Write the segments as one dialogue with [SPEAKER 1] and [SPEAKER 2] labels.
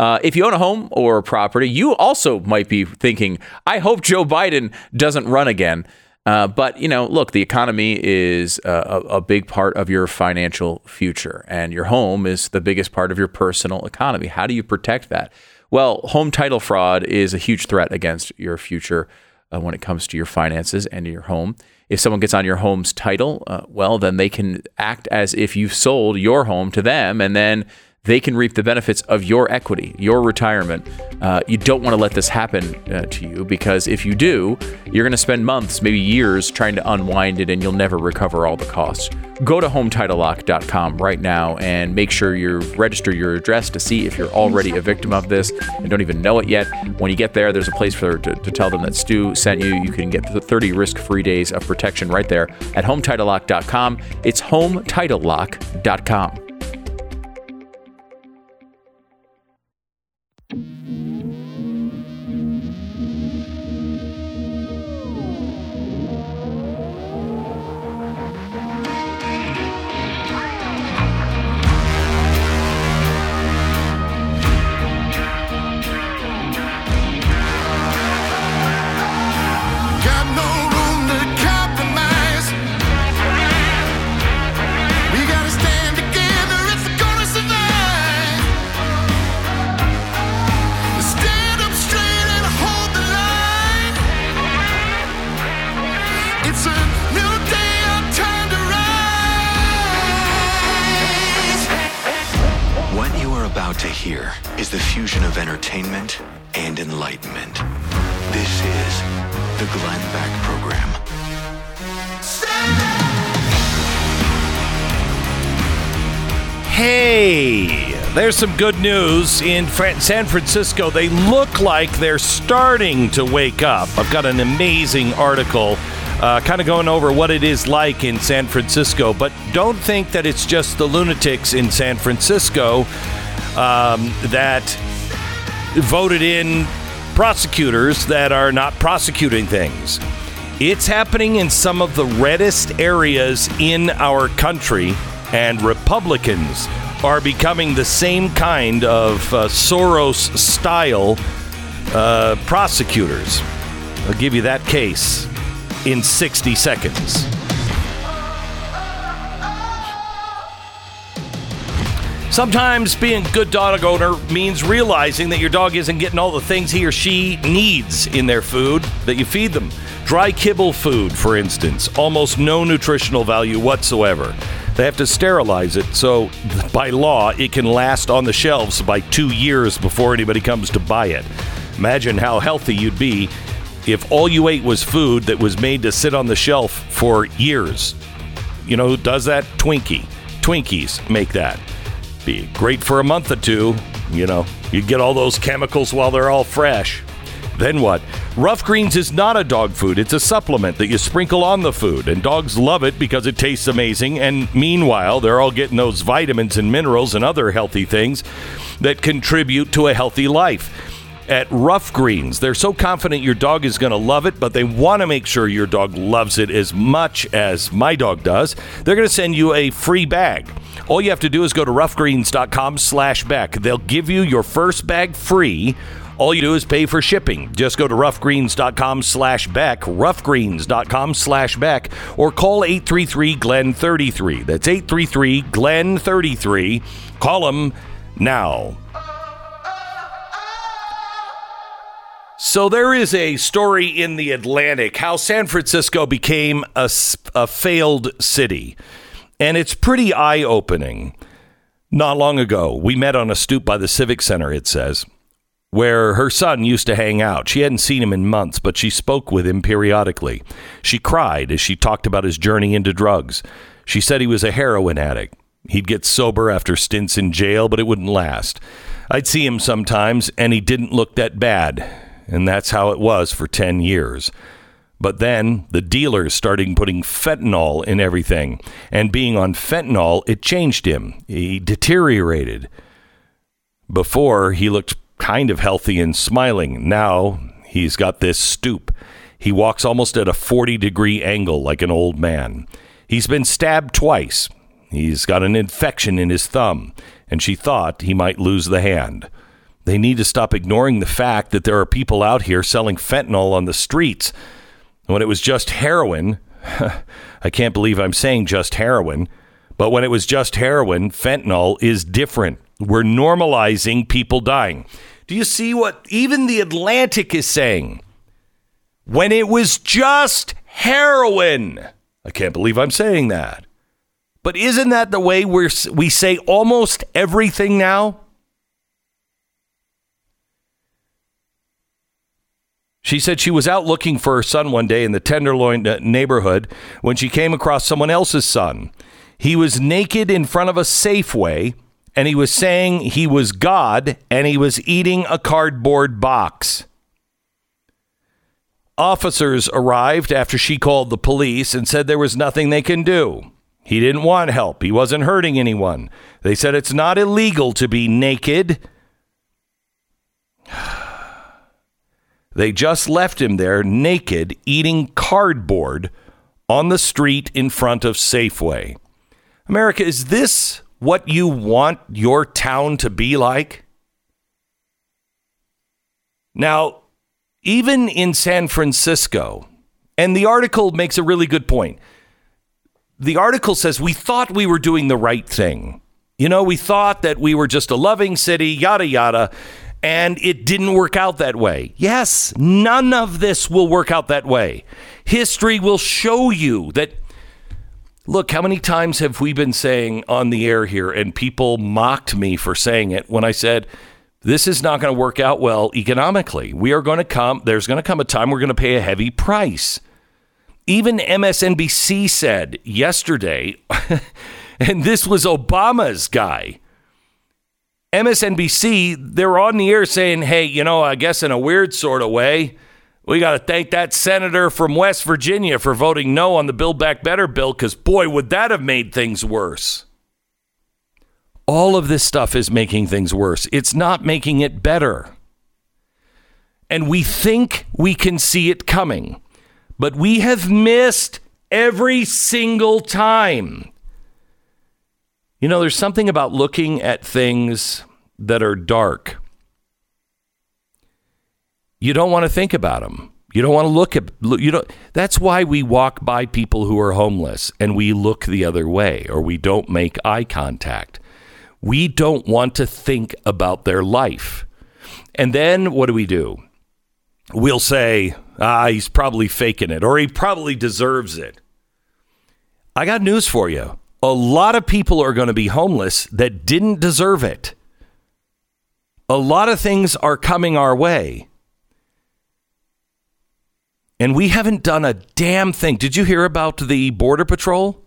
[SPEAKER 1] Uh, if you own a home or property, you also might be thinking, I hope Joe Biden doesn't run again. Uh, but you know, look, the economy is a, a, big part of your financial future, and your home is the biggest part of your personal economy. How do you protect that? Well, home title fraud is a huge threat against your future uh, when it comes to your finances and your home. If someone gets on your home's title, uh, well, then they can act as if you've sold your home to them, and then they can reap the benefits of your equity, your retirement. Uh, you don't want to let this happen uh, to you because if you do, you're going to spend months, maybe years, trying to unwind it and you'll never recover all the costs. Go to HometitleLock.com right now and make sure you register your address to see if you're already a victim of this and don't even know it yet. When you get there, there's a place for to, to tell them that Stu sent you. You can get 30 risk-free days of protection right there at HometitleLock.com. It's HometitleLock.com.
[SPEAKER 2] There's some good news in San Francisco. They look like they're starting to wake up. I've got an amazing article uh, kind of going over what it is like in San Francisco. But don't think that it's just the lunatics in San Francisco um, that voted in prosecutors that are not prosecuting things. It's happening in some of the reddest areas in our country, and Republicans are becoming the same kind of uh, Soros style uh, prosecutors. I'll give you that case in 60 seconds. Sometimes being a good dog owner means realizing that your dog isn't getting all the things he or she needs in their food that you feed them. Dry kibble food, for instance, almost no nutritional value whatsoever. They have to sterilize it, so by law, it can last on the shelves by two years before anybody comes to buy it. Imagine how healthy you'd be if all you ate was food that was made to sit on the shelf for years. You know who does that? Twinkie. Twinkies make that. Be great for a month or two. You know, you get all those chemicals while they're all fresh. Then what? Rough Greens is not a dog food. It's a supplement that you sprinkle on the food, and dogs love it because it tastes amazing. And meanwhile, they're all getting those vitamins and minerals and other healthy things that contribute to a healthy life. At Rough Greens, they're so confident your dog is going to love it, but they want to make sure your dog loves it as much as my dog does. They're going to send you a free bag. All you have to do is go to roughgreens.com slash Beck. They'll give you your first bag free all you do is pay for shipping. Just go to roughgreens.com slash Beck, roughgreens.com slash Beck, or call 833 Glenn 33. That's 833 Glenn 33. Call them now. So there is a story in the Atlantic how San Francisco became a, a failed city. And it's pretty eye opening. Not long ago, we met on a stoop by the Civic Center, it says where her son used to hang out. She hadn't seen him in months, but she spoke with him periodically. She cried as she talked about his journey into drugs. She said he was a heroin addict. He'd get sober after stints in jail, but it wouldn't last. I'd see him sometimes, and he didn't look that bad. And that's how it was for 10 years. But then the dealers started putting fentanyl in everything. And being on fentanyl, it changed him. He deteriorated. Before, he looked kind of healthy and smiling. Now he's got this stoop. He walks almost at a 40 degree angle like an old man. He's been stabbed twice. He's got an infection in his thumb, and she thought he might lose the hand. They need to stop ignoring the fact that there are people out here selling fentanyl on the streets. When it was just heroin, I can't believe I'm saying just heroin, but when it was just heroin, fentanyl is different. We're normalizing people dying. Do you see what even the Atlantic is saying? When it was just heroin. I can't believe I'm saying that. But isn't that the way we're, we say almost everything now? She said she was out looking for her son one day in the Tenderloin uh, neighborhood when she came across someone else's son. He was naked in front of a Safeway and he was saying he was God and he was eating a cardboard box. Officers arrived after she called the police and said there was nothing they can do. He didn't want help. He wasn't hurting anyone. They said it's not illegal to be naked. They just left him there naked, eating cardboard on the street in front of Safeway. America, is this what you want your town to be like? Now, even in San Francisco, and the article makes a really good point. The article says we thought we were doing the right thing. You know, we thought that we were just a loving city, yada, yada and it didn't work out that way. Yes, none of this will work out that way. History will show you that. Look, how many times have we been saying on the air here, and people mocked me for saying it when I said, this is not going to work out well economically. We are going to come, there's going to come a time we're going to pay a heavy price. Even MSNBC said yesterday, and this was Obama's guy MSNBC, they're on the air saying, hey, you know, I guess in a weird sort of way, we got to thank that senator from West Virginia for voting no on the Build Back Better bill because, boy, would that have made things worse. All of this stuff is making things worse. It's not making it better. And we think we can see it coming, but we have missed every single time. You know, there's something about looking at things that are dark. You don't want to think about them. You don't want to look at you don't that's why we walk by people who are homeless and we look the other way or we don't make eye contact. We don't want to think about their life. And then what do we do? We'll say, "Ah, he's probably faking it or he probably deserves it." I got news for you a lot of people are going to be homeless that didn't deserve it. A lot of things are coming our way. And we haven't done a damn thing. Did you hear about the Border Patrol?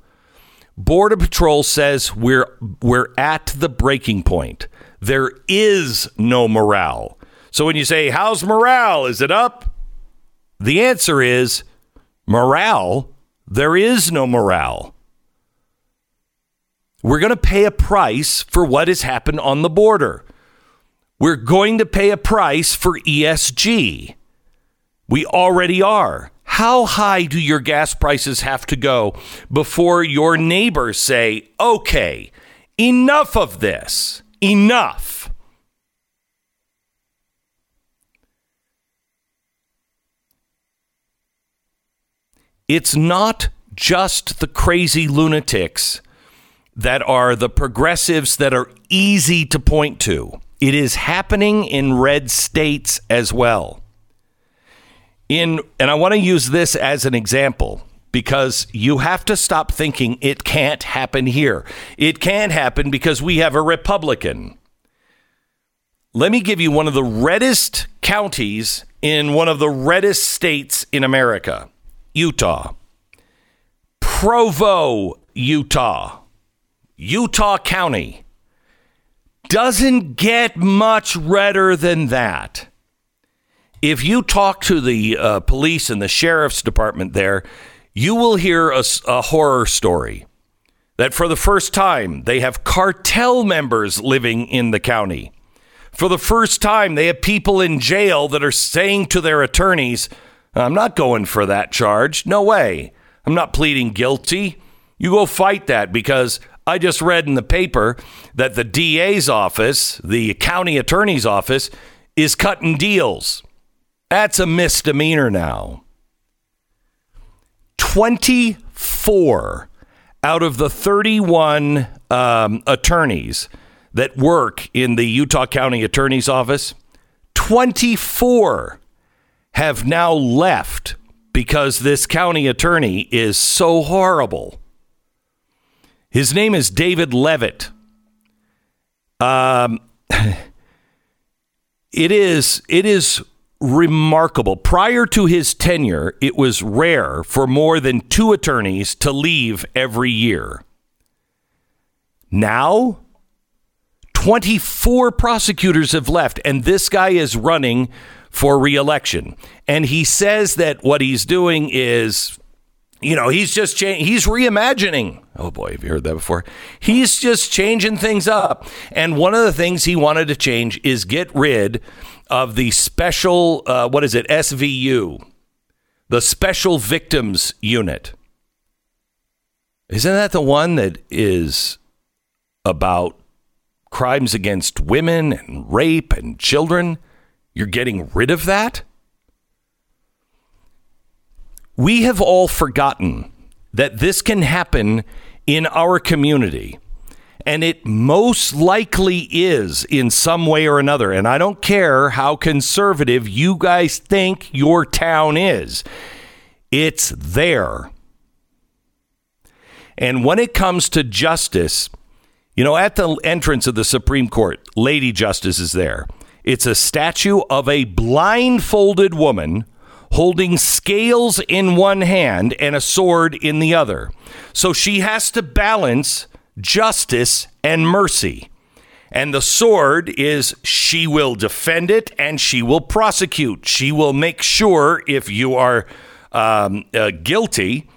[SPEAKER 2] Border Patrol says we're we're at the breaking point. There is no morale. So when you say how's morale? Is it up? The answer is morale. There is no morale. We're going to pay a price for what has happened on the border. We're going to pay a price for ESG. We already are. How high do your gas prices have to go before your neighbors say, okay, enough of this, enough? It's not just the crazy lunatics that are the progressives that are easy to point to. It is happening in red states as well. In and I want to use this as an example because you have to stop thinking it can't happen here. It can happen because we have a Republican. Let me give you one of the reddest counties in one of the reddest states in America Utah. Provo, Utah. Utah County doesn't get much redder than that. If you talk to the uh, police and the sheriff's department there, you will hear a, a horror story that for the first time they have cartel members living in the county. For the first time, they have people in jail that are saying to their attorneys, I'm not going for that charge. No way. I'm not pleading guilty. You go fight that because I just read in the paper that the DA's office, the county attorney's office, is cutting deals. That's a misdemeanor now. 24 out of the 31 um, attorneys that work in the Utah County Attorney's Office, 24 have now left because this county attorney is so horrible. His name is David Leavitt. Um, it is it is remarkable. Prior to his tenure, it was rare for more than two attorneys to leave every year. Now, 24 prosecutors have left, and this guy is running for reelection. And he says that what he's doing is, you know, he's just cha- he's reimagining. Oh boy, have you heard that before? He's just changing things up. And one of the things he wanted to change is get rid of the special, uh, what is it, SVU, the Special Victims Unit. Isn't that the one that is about crimes against women and rape and children? You're getting rid of that? We have all forgotten that this can happen in our community. And it most likely is in some way or another. And I don't care how conservative you guys think your town is, it's there. And when it comes to justice, you know, at the entrance of the Supreme Court, Lady Justice is there. It's a statue of a blindfolded woman holding scales in one hand and a sword in the other. So she has to balance justice and mercy. And the sword is she will defend it and she will prosecute. She will make sure if you are um, uh, guilty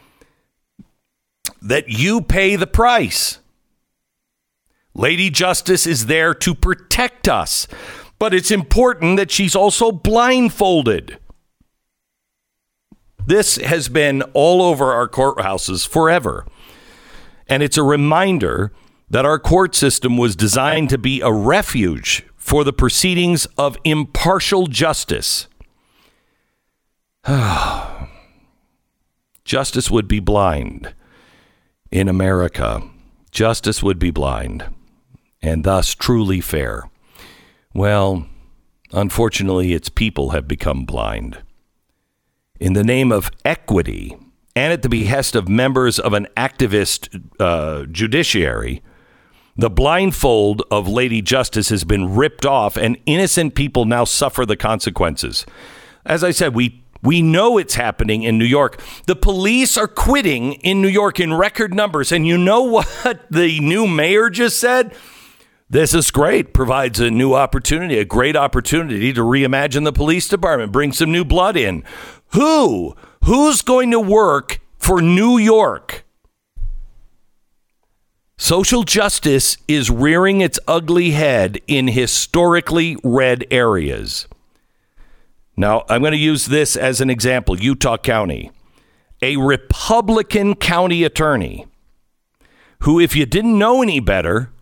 [SPEAKER 2] that you pay the price. Lady Justice is there to protect us. But it's important that she's also blindfolded. This has been all over our courthouses forever. And it's a reminder that our court system was designed to be a refuge for the proceedings of impartial justice. justice would be blind in America. Justice would be blind and thus truly fair. Well, unfortunately, its people have become blind. In the name of equity and at the behest of members of an activist uh, judiciary, the blindfold of Lady Justice has been ripped off, and innocent people now suffer the consequences. As I said, we we know it's happening in New York. The police are quitting in New York in record numbers. And you know what the new mayor just said? This is great. Provides a new opportunity, a great opportunity to reimagine the police department, bring some new blood in. Who? Who's going to work for New York? Social justice is rearing its ugly head in historically red areas. Now, I'm going to use this as an example Utah County. A Republican county attorney who, if you didn't know any better,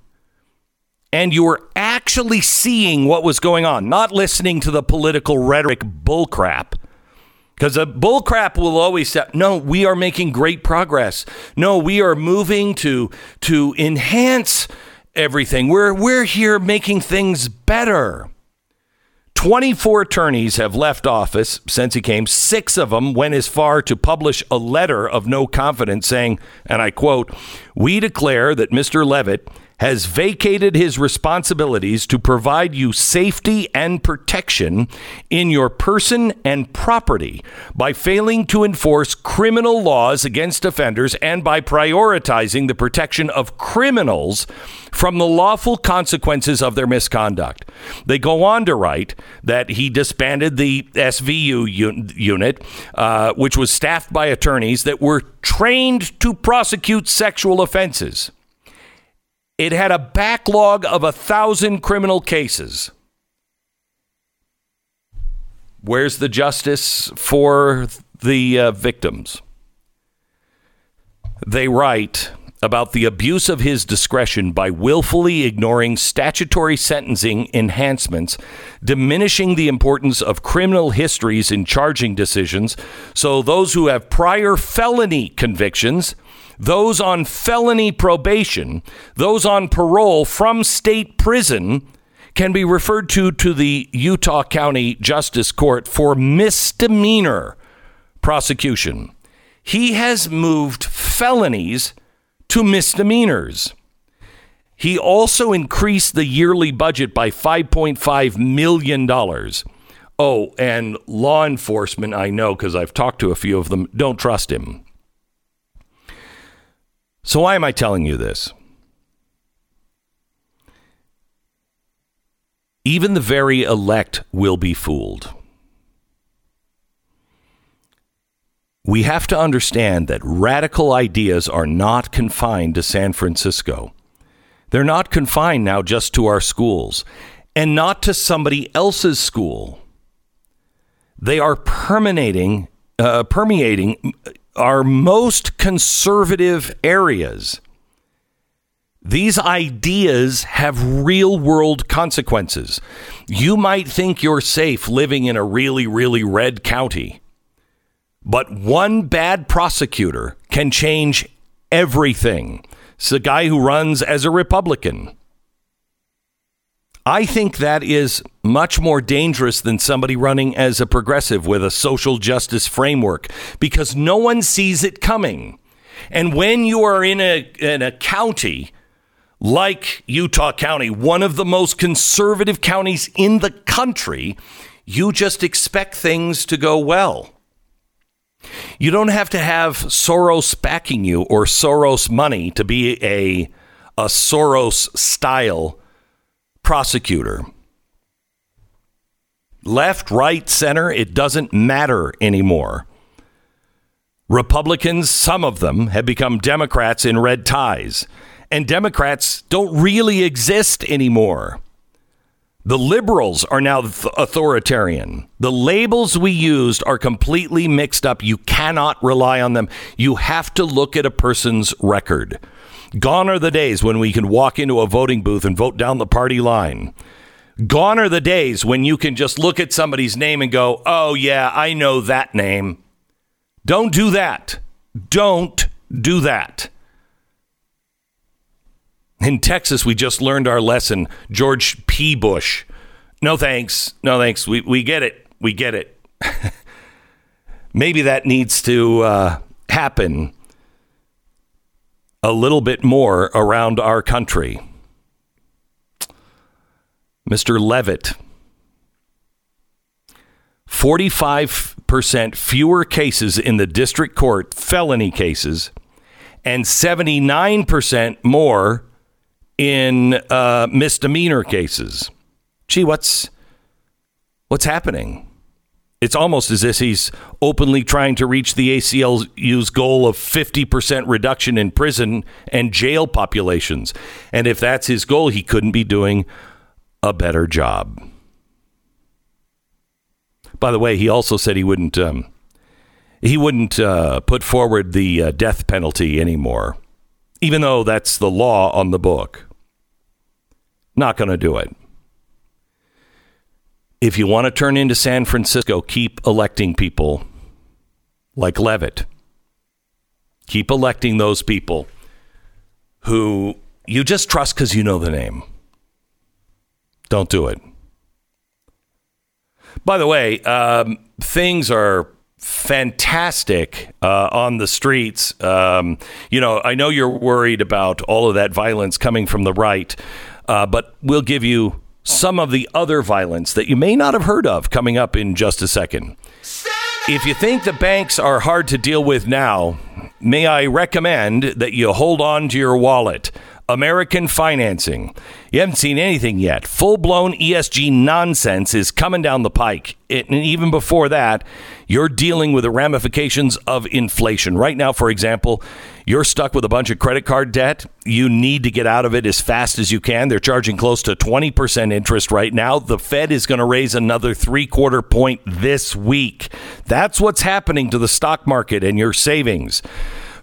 [SPEAKER 2] and you were actually seeing what was going on, not listening to the political rhetoric bullcrap. Because the bullcrap will always say, no, we are making great progress. No, we are moving to to enhance everything. We're we're here making things better. 24 attorneys have left office since he came. Six of them went as far to publish a letter of no confidence saying, and I quote, We declare that Mr. Leavitt has vacated his responsibilities to provide you safety and protection in your person and property by failing to enforce criminal laws against offenders and by prioritizing the protection of criminals from the lawful consequences of their misconduct. They go on to write that he disbanded the SVU un- unit, uh, which was staffed by attorneys that were trained to prosecute sexual offenses. It had a backlog of a thousand criminal cases. Where's the justice for the uh, victims? They write about the abuse of his discretion by willfully ignoring statutory sentencing enhancements, diminishing the importance of criminal histories in charging decisions. So, those who have prior felony convictions, those on felony probation, those on parole from state prison, can be referred to to the Utah County Justice Court for misdemeanor prosecution. He has moved felonies to misdemeanors. He also increased the yearly budget by $5.5 million. Oh, and law enforcement, I know because I've talked to a few of them, don't trust him. So, why am I telling you this? Even the very elect will be fooled. We have to understand that radical ideas are not confined to San Francisco. They're not confined now just to our schools and not to somebody else's school. They are permeating, uh, permeating our most conservative areas. These ideas have real world consequences. You might think you're safe living in a really, really red county. But one bad prosecutor can change everything. It's the guy who runs as a Republican. I think that is much more dangerous than somebody running as a progressive with a social justice framework because no one sees it coming. And when you are in a, in a county like Utah County, one of the most conservative counties in the country, you just expect things to go well. You don't have to have Soros backing you or Soros money to be a, a Soros style prosecutor. Left, right, center, it doesn't matter anymore. Republicans, some of them, have become Democrats in red ties, and Democrats don't really exist anymore. The liberals are now authoritarian. The labels we used are completely mixed up. You cannot rely on them. You have to look at a person's record. Gone are the days when we can walk into a voting booth and vote down the party line. Gone are the days when you can just look at somebody's name and go, oh, yeah, I know that name. Don't do that. Don't do that. In Texas, we just learned our lesson. George P. Bush. No thanks. No thanks. We, we get it. We get it. Maybe that needs to uh, happen a little bit more around our country. Mr. Leavitt, 45% fewer cases in the district court, felony cases, and 79% more in uh, misdemeanor cases. Gee, what's what's happening? It's almost as if he's openly trying to reach the ACLU's goal of 50% reduction in prison and jail populations. And if that's his goal, he couldn't be doing a better job. By the way, he also said he wouldn't um, he wouldn't uh, put forward the uh, death penalty anymore even though that's the law on the book. Not going to do it. If you want to turn into San Francisco, keep electing people like Leavitt. Keep electing those people who you just trust because you know the name. Don't do it. By the way, um, things are fantastic uh, on the streets. Um, you know, I know you're worried about all of that violence coming from the right, uh, but we'll give you some of the other violence that you may not have heard of coming up in just a second. If you think the banks are hard to deal with now, may I recommend that you hold on to your wallet. American financing. You haven't seen anything yet. Full blown ESG nonsense is coming down the pike. It, and even before that, you're dealing with the ramifications of inflation. Right now, for example, you're stuck with a bunch of credit card debt. You need to get out of it as fast as you can. They're charging close to 20% interest right now. The Fed is going to raise another three quarter point this week. That's what's happening to the stock market and your savings.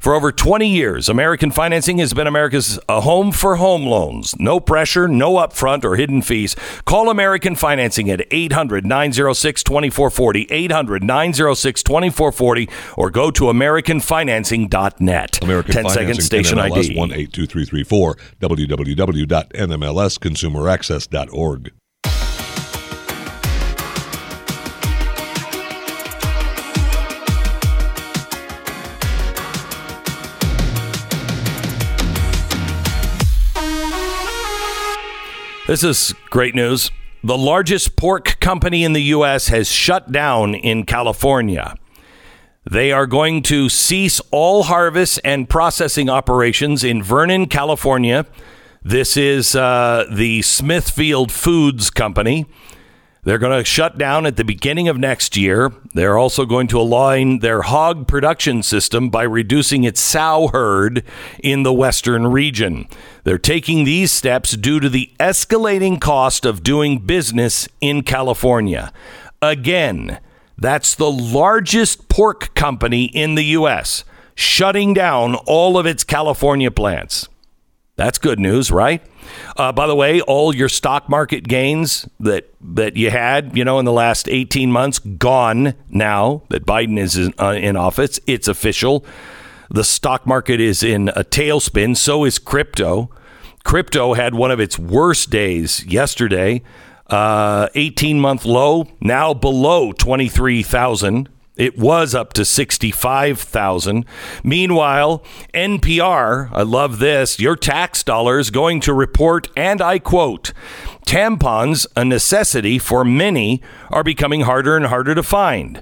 [SPEAKER 2] For over 20 years, American Financing has been America's a home for home loans. No pressure, no upfront or hidden fees. Call American Financing at 800 906 2440, 800 906 2440, or go to AmericanFinancing.net.
[SPEAKER 3] American
[SPEAKER 2] 10 second
[SPEAKER 3] Financing,
[SPEAKER 2] station
[SPEAKER 3] NMLS
[SPEAKER 2] ID.
[SPEAKER 3] 182334, www.nmlsconsumeraccess.org.
[SPEAKER 2] This is great news. The largest pork company in the U.S. has shut down in California. They are going to cease all harvest and processing operations in Vernon, California. This is uh, the Smithfield Foods Company. They're going to shut down at the beginning of next year. They're also going to align their hog production system by reducing its sow herd in the western region. They're taking these steps due to the escalating cost of doing business in California. Again, that's the largest pork company in the U.S., shutting down all of its California plants. That's good news, right? Uh, by the way, all your stock market gains that that you had, you know, in the last 18 months, gone now that Biden is in, uh, in office. It's official. The stock market is in a tailspin. So is crypto. Crypto had one of its worst days yesterday. Uh, 18 month low, now below 23,000. It was up to 65,000. Meanwhile, NPR, I love this, your tax dollars going to report, and I quote, tampons, a necessity for many, are becoming harder and harder to find.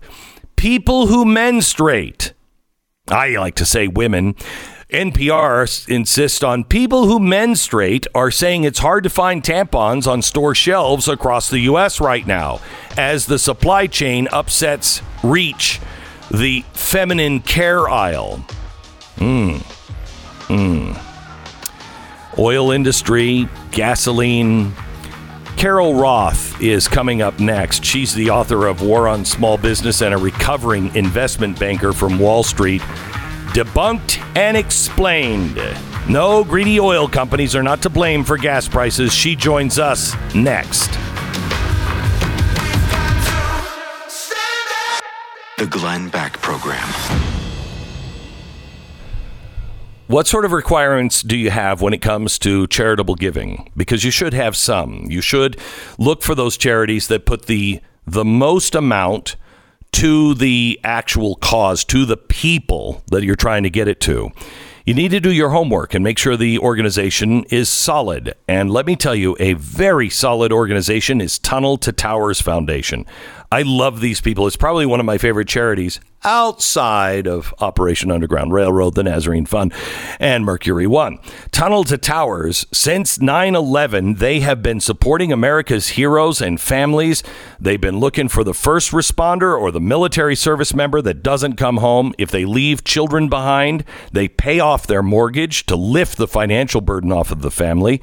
[SPEAKER 2] People who menstruate, I like to say women, NPR insists on people who menstruate are saying it's hard to find tampons on store shelves across the U.S. right now as the supply chain upsets Reach, the feminine care aisle. Mm. Mm. Oil industry, gasoline. Carol Roth is coming up next. She's the author of War on Small Business and a recovering investment banker from Wall Street debunked and explained. No, greedy oil companies are not to blame for gas prices. She joins us next.
[SPEAKER 4] The Glenn Beck Program.
[SPEAKER 2] What sort of requirements do you have when it comes to charitable giving? Because you should have some. You should look for those charities that put the the most amount to the actual cause, to the people that you're trying to get it to. You need to do your homework and make sure the organization is solid. And let me tell you, a very solid organization is Tunnel to Towers Foundation. I love these people. It's probably one of my favorite charities outside of Operation Underground Railroad, the Nazarene Fund, and Mercury One. Tunnel to Towers, since 9 11, they have been supporting America's heroes and families. They've been looking for the first responder or the military service member that doesn't come home. If they leave children behind, they pay off their mortgage to lift the financial burden off of the family.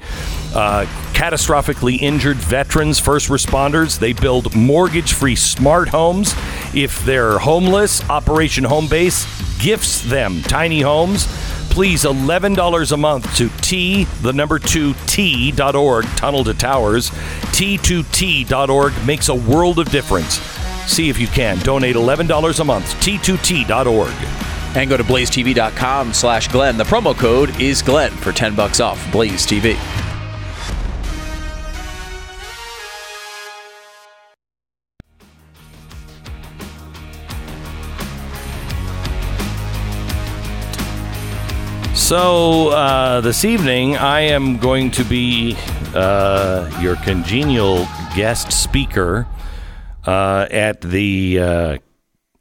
[SPEAKER 2] Uh, catastrophically injured veterans, first responders, they build mortgage free smart homes. If they're homeless, Operation Home Base gifts them tiny homes. Please, $11 a month to T, the number two, T.org, Tunnel to Towers. T2T.org makes a world of difference. See if you can. Donate $11 a month, T2T.org.
[SPEAKER 1] And go to blazetv.com slash Glenn. The promo code is Glenn for 10 bucks off Blaze TV.
[SPEAKER 2] So, uh, this evening, I am going to be uh, your congenial guest speaker uh, at the uh,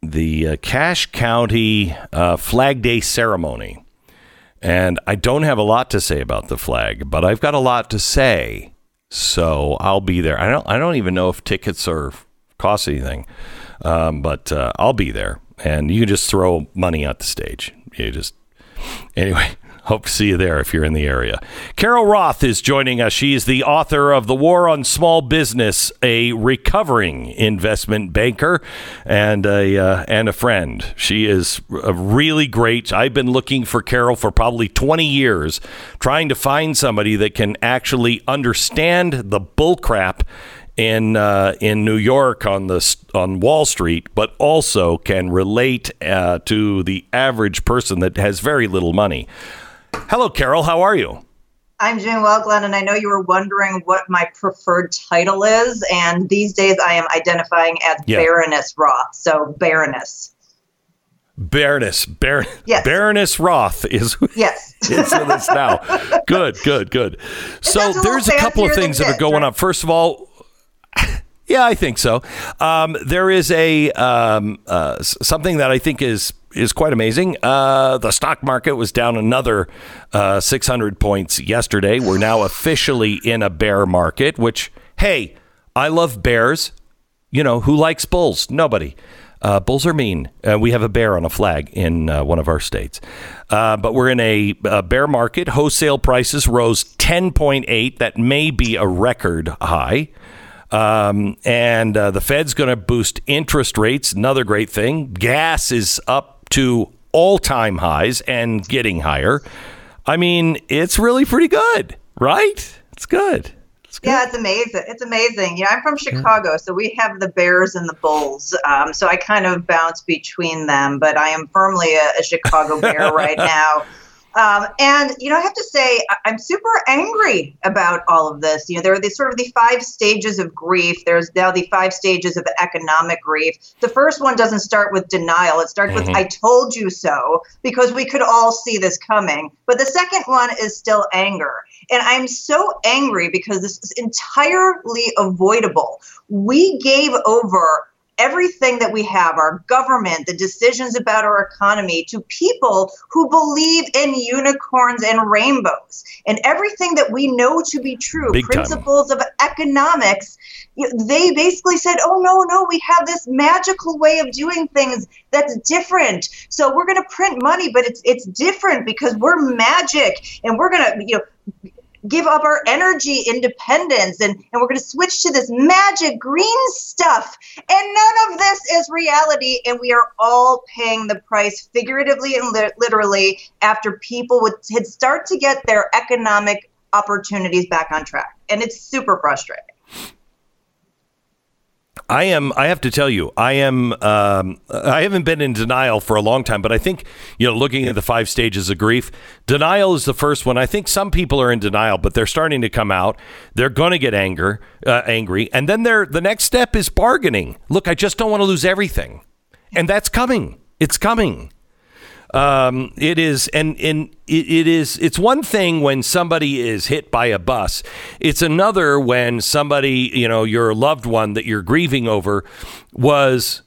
[SPEAKER 2] the uh, Cache County uh, Flag Day ceremony. And I don't have a lot to say about the flag, but I've got a lot to say. So I'll be there. I don't. I don't even know if tickets are cost anything, um, but I'll be there, and you can just throw money at the stage. You just Anyway, Hope to see you there if you're in the area. Carol Roth is joining us. She is the author of The War on Small Business, a recovering investment banker and a uh, and a friend. She is a really great. I've been looking for Carol for probably 20 years, trying to find somebody that can actually understand the bullcrap in uh, in New York on the on Wall Street, but also can relate uh, to the average person that has very little money. Hello, Carol. How are you?
[SPEAKER 5] I'm doing well, Glenn, and I know you were wondering what my preferred title is, and these days I am identifying as yeah. Baroness Roth. So Baroness.
[SPEAKER 2] Baroness, Bar- yes. Baroness Roth is
[SPEAKER 5] yes
[SPEAKER 2] is with us now. Good, good, good. So there's a couple of things that are going on. First of all, yeah, I think so. Um, there is a um, uh, something that I think is is quite amazing. Uh, the stock market was down another uh, 600 points yesterday. We're now officially in a bear market. Which, hey, I love bears. You know who likes bulls? Nobody. Uh, bulls are mean. Uh, we have a bear on a flag in uh, one of our states. Uh, but we're in a, a, bear market. Wholesale prices rose 10.8. That may be a record high. Um, and uh, the Fed's going to boost interest rates. Another great thing. Gas is up to all time highs and getting higher. I mean, it's really pretty good, right? It's good.
[SPEAKER 5] It's good. yeah, it's amazing. It's amazing. Yeah, I'm from Chicago, so we have the Bears and the Bulls. Um, so I kind of bounce between them, but I am firmly a, a Chicago Bear right now. Um, and you know, I have to say, I'm super angry about all of this. You know, there are these sort of the five stages of grief. There's now the five stages of economic grief. The first one doesn't start with denial. It starts mm-hmm. with "I told you so" because we could all see this coming. But the second one is still anger, and I'm so angry because this is entirely avoidable. We gave over everything that we have, our government, the decisions about our economy, to people who believe in unicorns and rainbows. And everything that we know to be true, Big principles time. of economics, they basically said, oh, no, no, we have this magical way of doing things that's different. So we're going to print money, but it's, it's different because we're magic and we're going to, you know, give up our energy independence and, and we're going to switch to this magic green stuff. And none of this is reality. And we are all paying the price figuratively and li- literally after people would, would start to get their economic opportunities back on track. And it's super frustrating.
[SPEAKER 2] I am. I have to tell you, I am. Um, I haven't been in denial for a long time, but I think you know, looking at the five stages of grief, denial is the first one. I think some people are in denial, but they're starting to come out. They're going to get anger, uh, angry, and then they're the next step is bargaining. Look, I just don't want to lose everything, and that's coming. It's coming. Um, it is, and and it, it is. It's one thing when somebody is hit by a bus. It's another when somebody, you know, your loved one that you're grieving over, was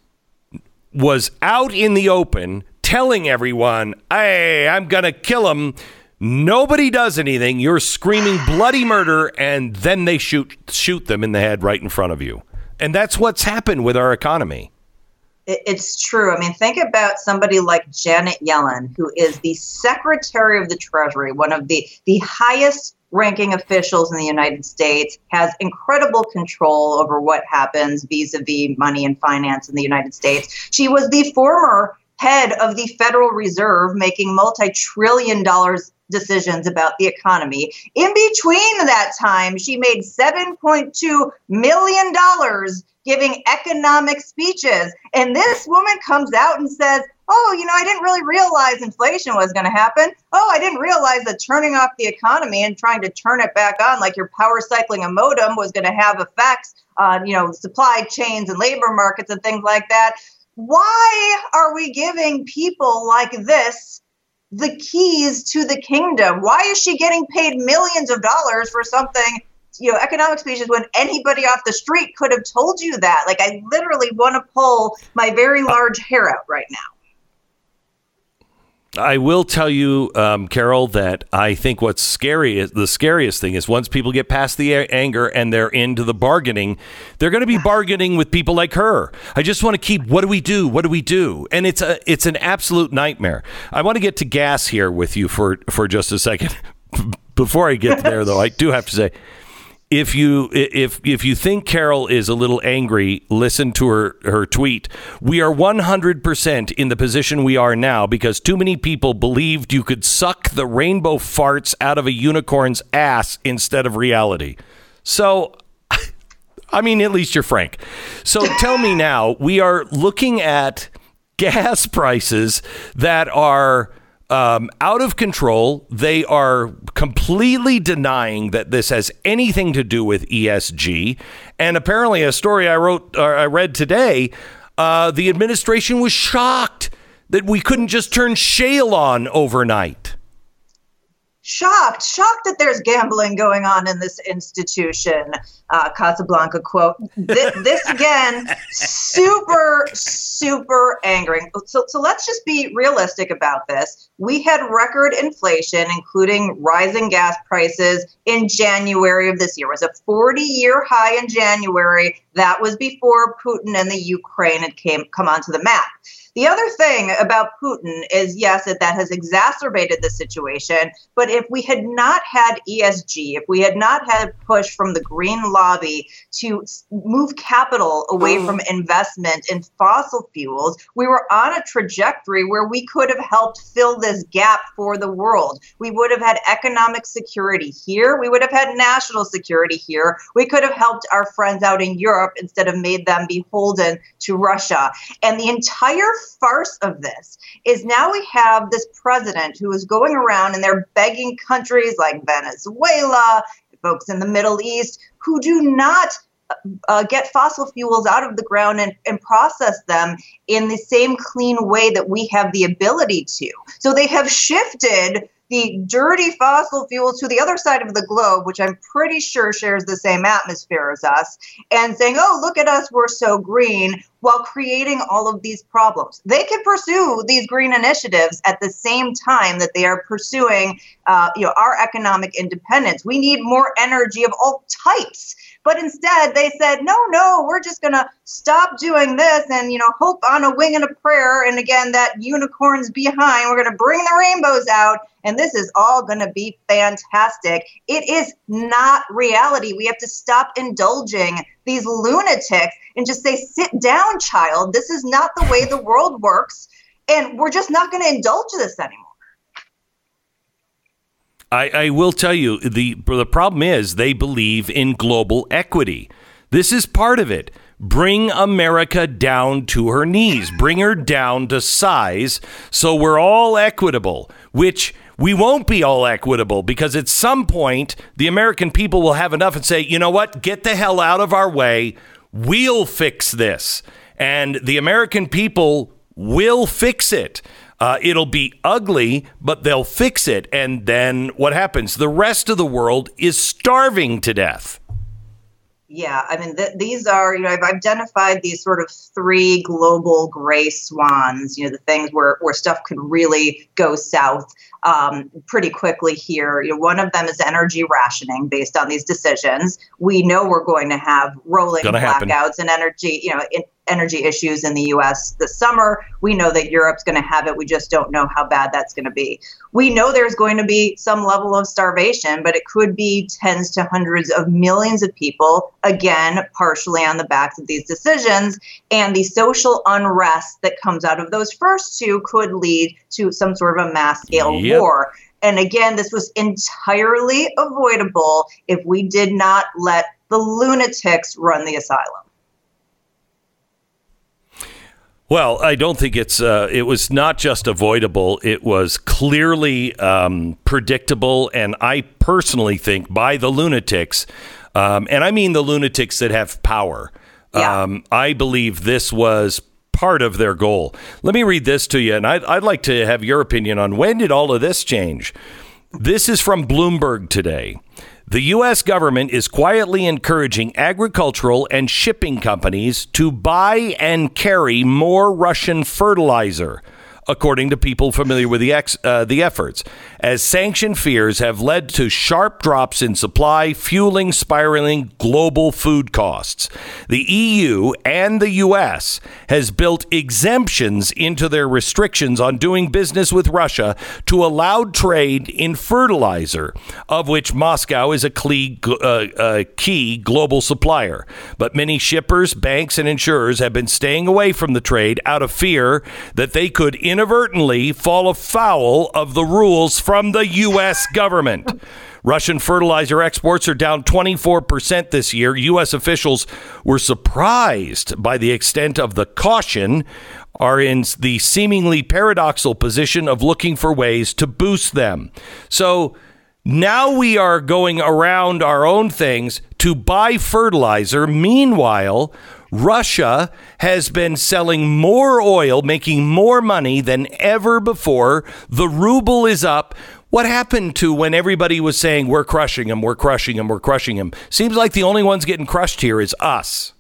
[SPEAKER 2] was out in the open telling everyone, "Hey, I'm gonna kill him." Nobody does anything. You're screaming bloody murder, and then they shoot shoot them in the head right in front of you. And that's what's happened with our economy
[SPEAKER 5] it's true. I mean, think about somebody like Janet Yellen, who is the Secretary of the Treasury, one of the, the highest ranking officials in the United States, has incredible control over what happens vis a vis money and finance in the United States. She was the former head of the Federal Reserve, making multi trillion dollars decisions about the economy. In between that time, she made $7.2 million giving economic speeches. And this woman comes out and says, Oh, you know, I didn't really realize inflation was going to happen. Oh, I didn't realize that turning off the economy and trying to turn it back on, like you're power cycling a modem, was going to have effects on, you know, supply chains and labor markets and things like that. Why are we giving people like this the keys to the kingdom? Why is she getting paid millions of dollars for something you know economic speeches when anybody off the street could have told you that like i literally want to pull my very large hair out right now
[SPEAKER 2] I will tell you, um, Carol, that I think what's scary is the scariest thing is once people get past the a- anger and they're into the bargaining, they're going to be bargaining with people like her. I just want to keep. What do we do? What do we do? And it's a it's an absolute nightmare. I want to get to gas here with you for for just a second. Before I get there, though, I do have to say if you if if you think Carol is a little angry, listen to her her tweet. We are 100% in the position we are now because too many people believed you could suck the rainbow farts out of a unicorn's ass instead of reality. So I mean, at least you're frank. So tell me now, we are looking at gas prices that are um, out of control. They are completely denying that this has anything to do with ESG. And apparently, a story I wrote, or I read today, uh, the administration was shocked that we couldn't just turn shale on overnight
[SPEAKER 5] shocked, shocked that there's gambling going on in this institution. Uh, Casablanca quote. This, this again, super, super angering. So, so let's just be realistic about this. We had record inflation, including rising gas prices in January of this year. It was a 40 year high in January. That was before Putin and the Ukraine had came come onto the map. The other thing about Putin is, yes, that that has exacerbated the situation. But if we had not had ESG, if we had not had push from the green lobby to move capital away mm. from investment in fossil fuels, we were on a trajectory where we could have helped fill this gap for the world. We would have had economic security here. We would have had national security here. We could have helped our friends out in Europe instead of made them beholden to Russia. And the entire farce of this is now we have this president who is going around and they're begging countries like Venezuela, folks in the Middle East, who do not uh, get fossil fuels out of the ground and, and process them in the same clean way that we have the ability to. So they have shifted the dirty fossil fuels to the other side of the globe, which I'm pretty sure shares the same atmosphere as us, and saying, oh, look at us, we're so green, while creating all of these problems. They can pursue these green initiatives at the same time that they are pursuing uh, you know, our economic independence. We need more energy of all types. But instead, they said, no, no, we're just going to stop doing this and, you know, hope on a wing and a prayer. And again, that unicorn's behind. We're going to bring the rainbows out and this is all going to be fantastic. It is not reality. We have to stop indulging these lunatics and just say, sit down, child. This is not the way the world works. And we're just not going to indulge this anymore.
[SPEAKER 2] I, I will tell you the the problem is they believe in global equity. This is part of it. Bring America down to her knees. Bring her down to size so we're all equitable, which we won't be all equitable because at some point the American people will have enough and say, you know what, get the hell out of our way. We'll fix this. And the American people will fix it. Uh, it'll be ugly, but they'll fix it. And then what happens? The rest of the world is starving to death.
[SPEAKER 5] Yeah, I mean, th- these are, you know, I've identified these sort of three global gray swans, you know, the things where, where stuff could really go south um, pretty quickly here. You know, one of them is energy rationing based on these decisions. We know we're going to have rolling blackouts happen. and energy, you know, in, energy issues in the US this summer. We know that Europe's going to have it. We just don't know how bad that's going to be. We know there's going to be some level of starvation, but it could be tens to hundreds of millions of people, again, partially on the backs of these decisions. And the social unrest that comes out of those first two could lead to some sort of a mass scale yep. war. And again, this was entirely avoidable if we did not let the lunatics run the asylum.
[SPEAKER 2] Well, I don't think it's. Uh, it was not just avoidable; it was clearly um, predictable, and I personally think by the lunatics, um, and I mean the lunatics that have power. Yeah. Um, I believe this was part of their goal. Let me read this to you, and I'd, I'd like to have your opinion on when did all of this change. This is from Bloomberg today. The U.S. government is quietly encouraging agricultural and shipping companies to buy and carry more Russian fertilizer. According to people familiar with the ex, uh, the efforts, as sanction fears have led to sharp drops in supply, fueling spiraling global food costs. The EU and the US has built exemptions into their restrictions on doing business with Russia to allow trade in fertilizer, of which Moscow is a key, uh, a key global supplier. But many shippers, banks, and insurers have been staying away from the trade out of fear that they could inadvertently fall afoul of the rules from the U.S. government. Russian fertilizer exports are down 24% this year. U.S. officials were surprised by the extent of the caution, are in the seemingly paradoxical position of looking for ways to boost them. So now we are going around our own things to buy fertilizer. Meanwhile, Russia has been selling more oil, making more money than ever before. The ruble is up. What happened to when everybody was saying, we're crushing him, we're crushing him, we're crushing him? Seems like the only ones getting crushed here is us.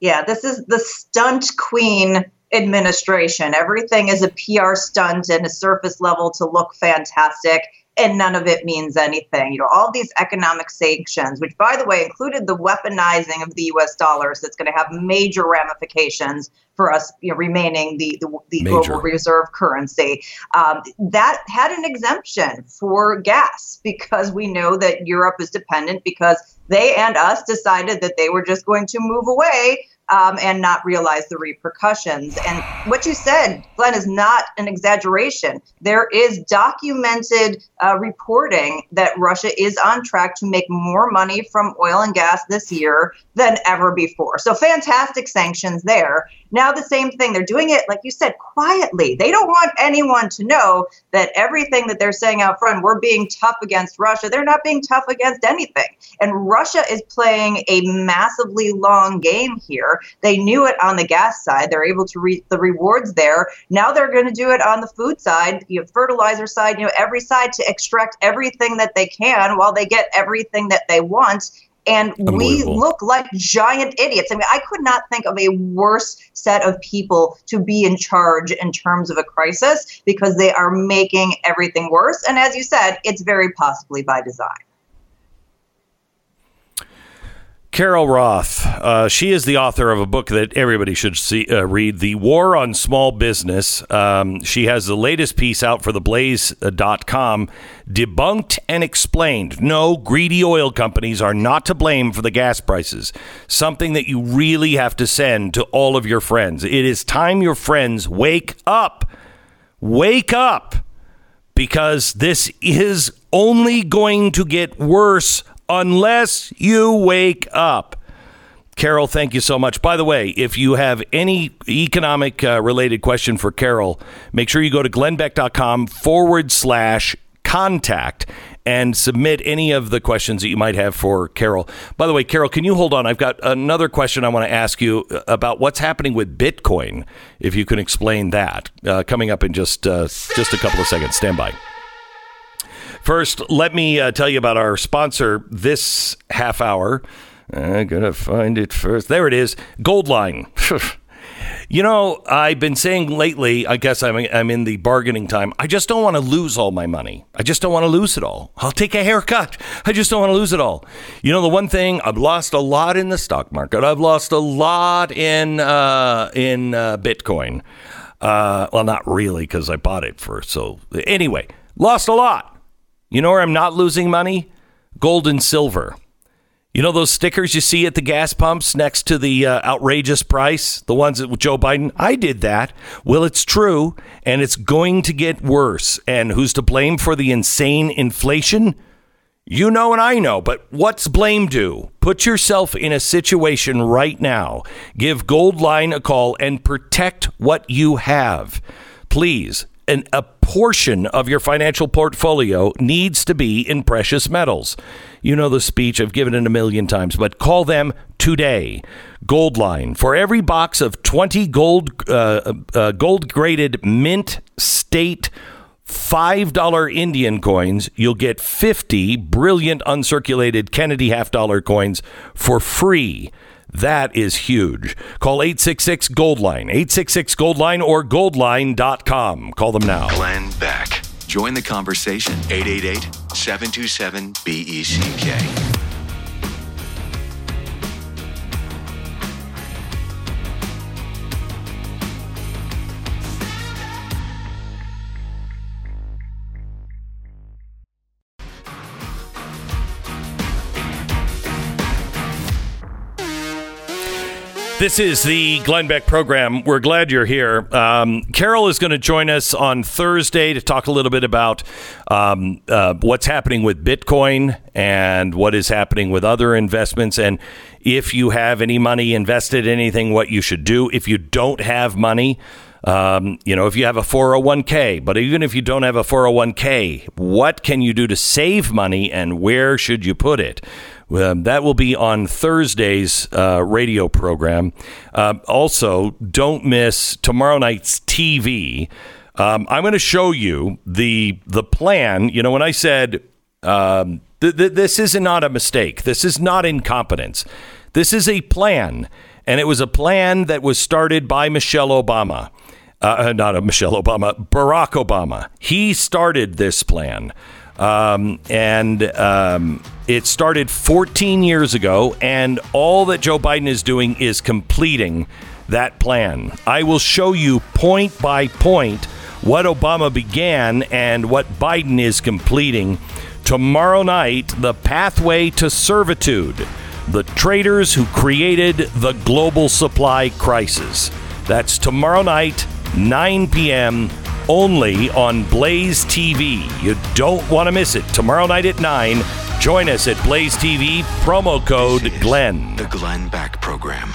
[SPEAKER 5] Yeah, this is the stunt queen administration. Everything is a PR stunt and a surface level to look fantastic and none of it means anything. You know, all these economic sanctions, which by the way included the weaponizing of the US dollars that's going to have major ramifications for us you know, remaining the, the, the global reserve currency. Um, that had an exemption for gas because we know that Europe is dependent because they and us decided that they were just going to move away um, and not realize the repercussions. And what you said, Glenn, is not an exaggeration. There is documented uh, reporting that Russia is on track to make more money from oil and gas this year than ever before. So fantastic sanctions there. Now, the same thing, they're doing it, like you said, quietly. They don't want anyone to know that everything that they're saying out front, we're being tough against Russia. They're not being tough against anything. And Russia is playing a massively long game here. They knew it on the gas side. They're able to reap the rewards there. Now they're going to do it on the food side, you know, fertilizer side, you know, every side to extract everything that they can while they get everything that they want and we look like giant idiots. I mean, I could not think of a worse set of people to be in charge in terms of a crisis because they are making everything worse. And as you said, it's very possibly by design.
[SPEAKER 2] Carol Roth. Uh, she is the author of a book that everybody should see, uh, read The War on Small Business. Um, she has the latest piece out for theblaze.com debunked and explained. No, greedy oil companies are not to blame for the gas prices. Something that you really have to send to all of your friends. It is time your friends wake up. Wake up. Because this is only going to get worse unless you wake up. Carol, thank you so much. By the way, if you have any economic uh, related question for Carol, make sure you go to glennbeck.com forward slash contact and submit any of the questions that you might have for Carol. By the way, Carol, can you hold on? I've got another question I want to ask you about what's happening with Bitcoin. If you can explain that, uh, coming up in just uh, just a couple of seconds. Stand by. First, let me uh, tell you about our sponsor this half hour. I gotta find it first. There it is. Goldline. you know, I've been saying lately. I guess I'm I'm in the bargaining time. I just don't want to lose all my money. I just don't want to lose it all. I'll take a haircut. I just don't want to lose it all. You know, the one thing I've lost a lot in the stock market. I've lost a lot in uh, in uh, Bitcoin. Uh, well, not really, because I bought it for so. Anyway, lost a lot. You know where I'm not losing money? Gold and silver. You know those stickers you see at the gas pumps next to the uh, outrageous price? The ones that with Joe Biden? I did that. Well, it's true, and it's going to get worse. And who's to blame for the insane inflation? You know, and I know, but what's blame due? Put yourself in a situation right now. Give Goldline a call and protect what you have. Please an, a portion of your financial portfolio needs to be in precious metals. You know the speech, I've given it a million times, but call them today. Goldline. For every box of 20 gold, uh, uh, gold graded mint state $5 Indian coins, you'll get 50 brilliant uncirculated Kennedy half dollar coins for free. That is huge. Call 866 Gold Line, 866 Gold Line, or goldline.com. Call them now.
[SPEAKER 4] Glenn Beck. Join the conversation. 888 727 BECK.
[SPEAKER 2] This is the Glenn Beck program. We're glad you're here. Um, Carol is going to join us on Thursday to talk a little bit about um, uh, what's happening with Bitcoin and what is happening with other investments. And if you have any money invested in anything, what you should do. If you don't have money, um, you know, if you have a 401k, but even if you don't have a 401k, what can you do to save money and where should you put it? Um, that will be on Thursday's uh, radio program. Uh, also, don't miss tomorrow night's TV. Um, I'm going to show you the the plan. You know, when I said um, th- th- this is not a mistake, this is not incompetence. This is a plan, and it was a plan that was started by Michelle Obama. Uh, not a Michelle Obama, Barack Obama. He started this plan. Um, and um, it started 14 years ago, and all that Joe Biden is doing is completing that plan. I will show you point by point what Obama began and what Biden is completing. Tomorrow night, the pathway to servitude, the traders who created the global supply crisis. That's tomorrow night, 9 p.m only on Blaze TV. You don't want to miss it. Tomorrow night at 9, join us at Blaze TV, promo code GLENN.
[SPEAKER 4] The Glenn Beck Program.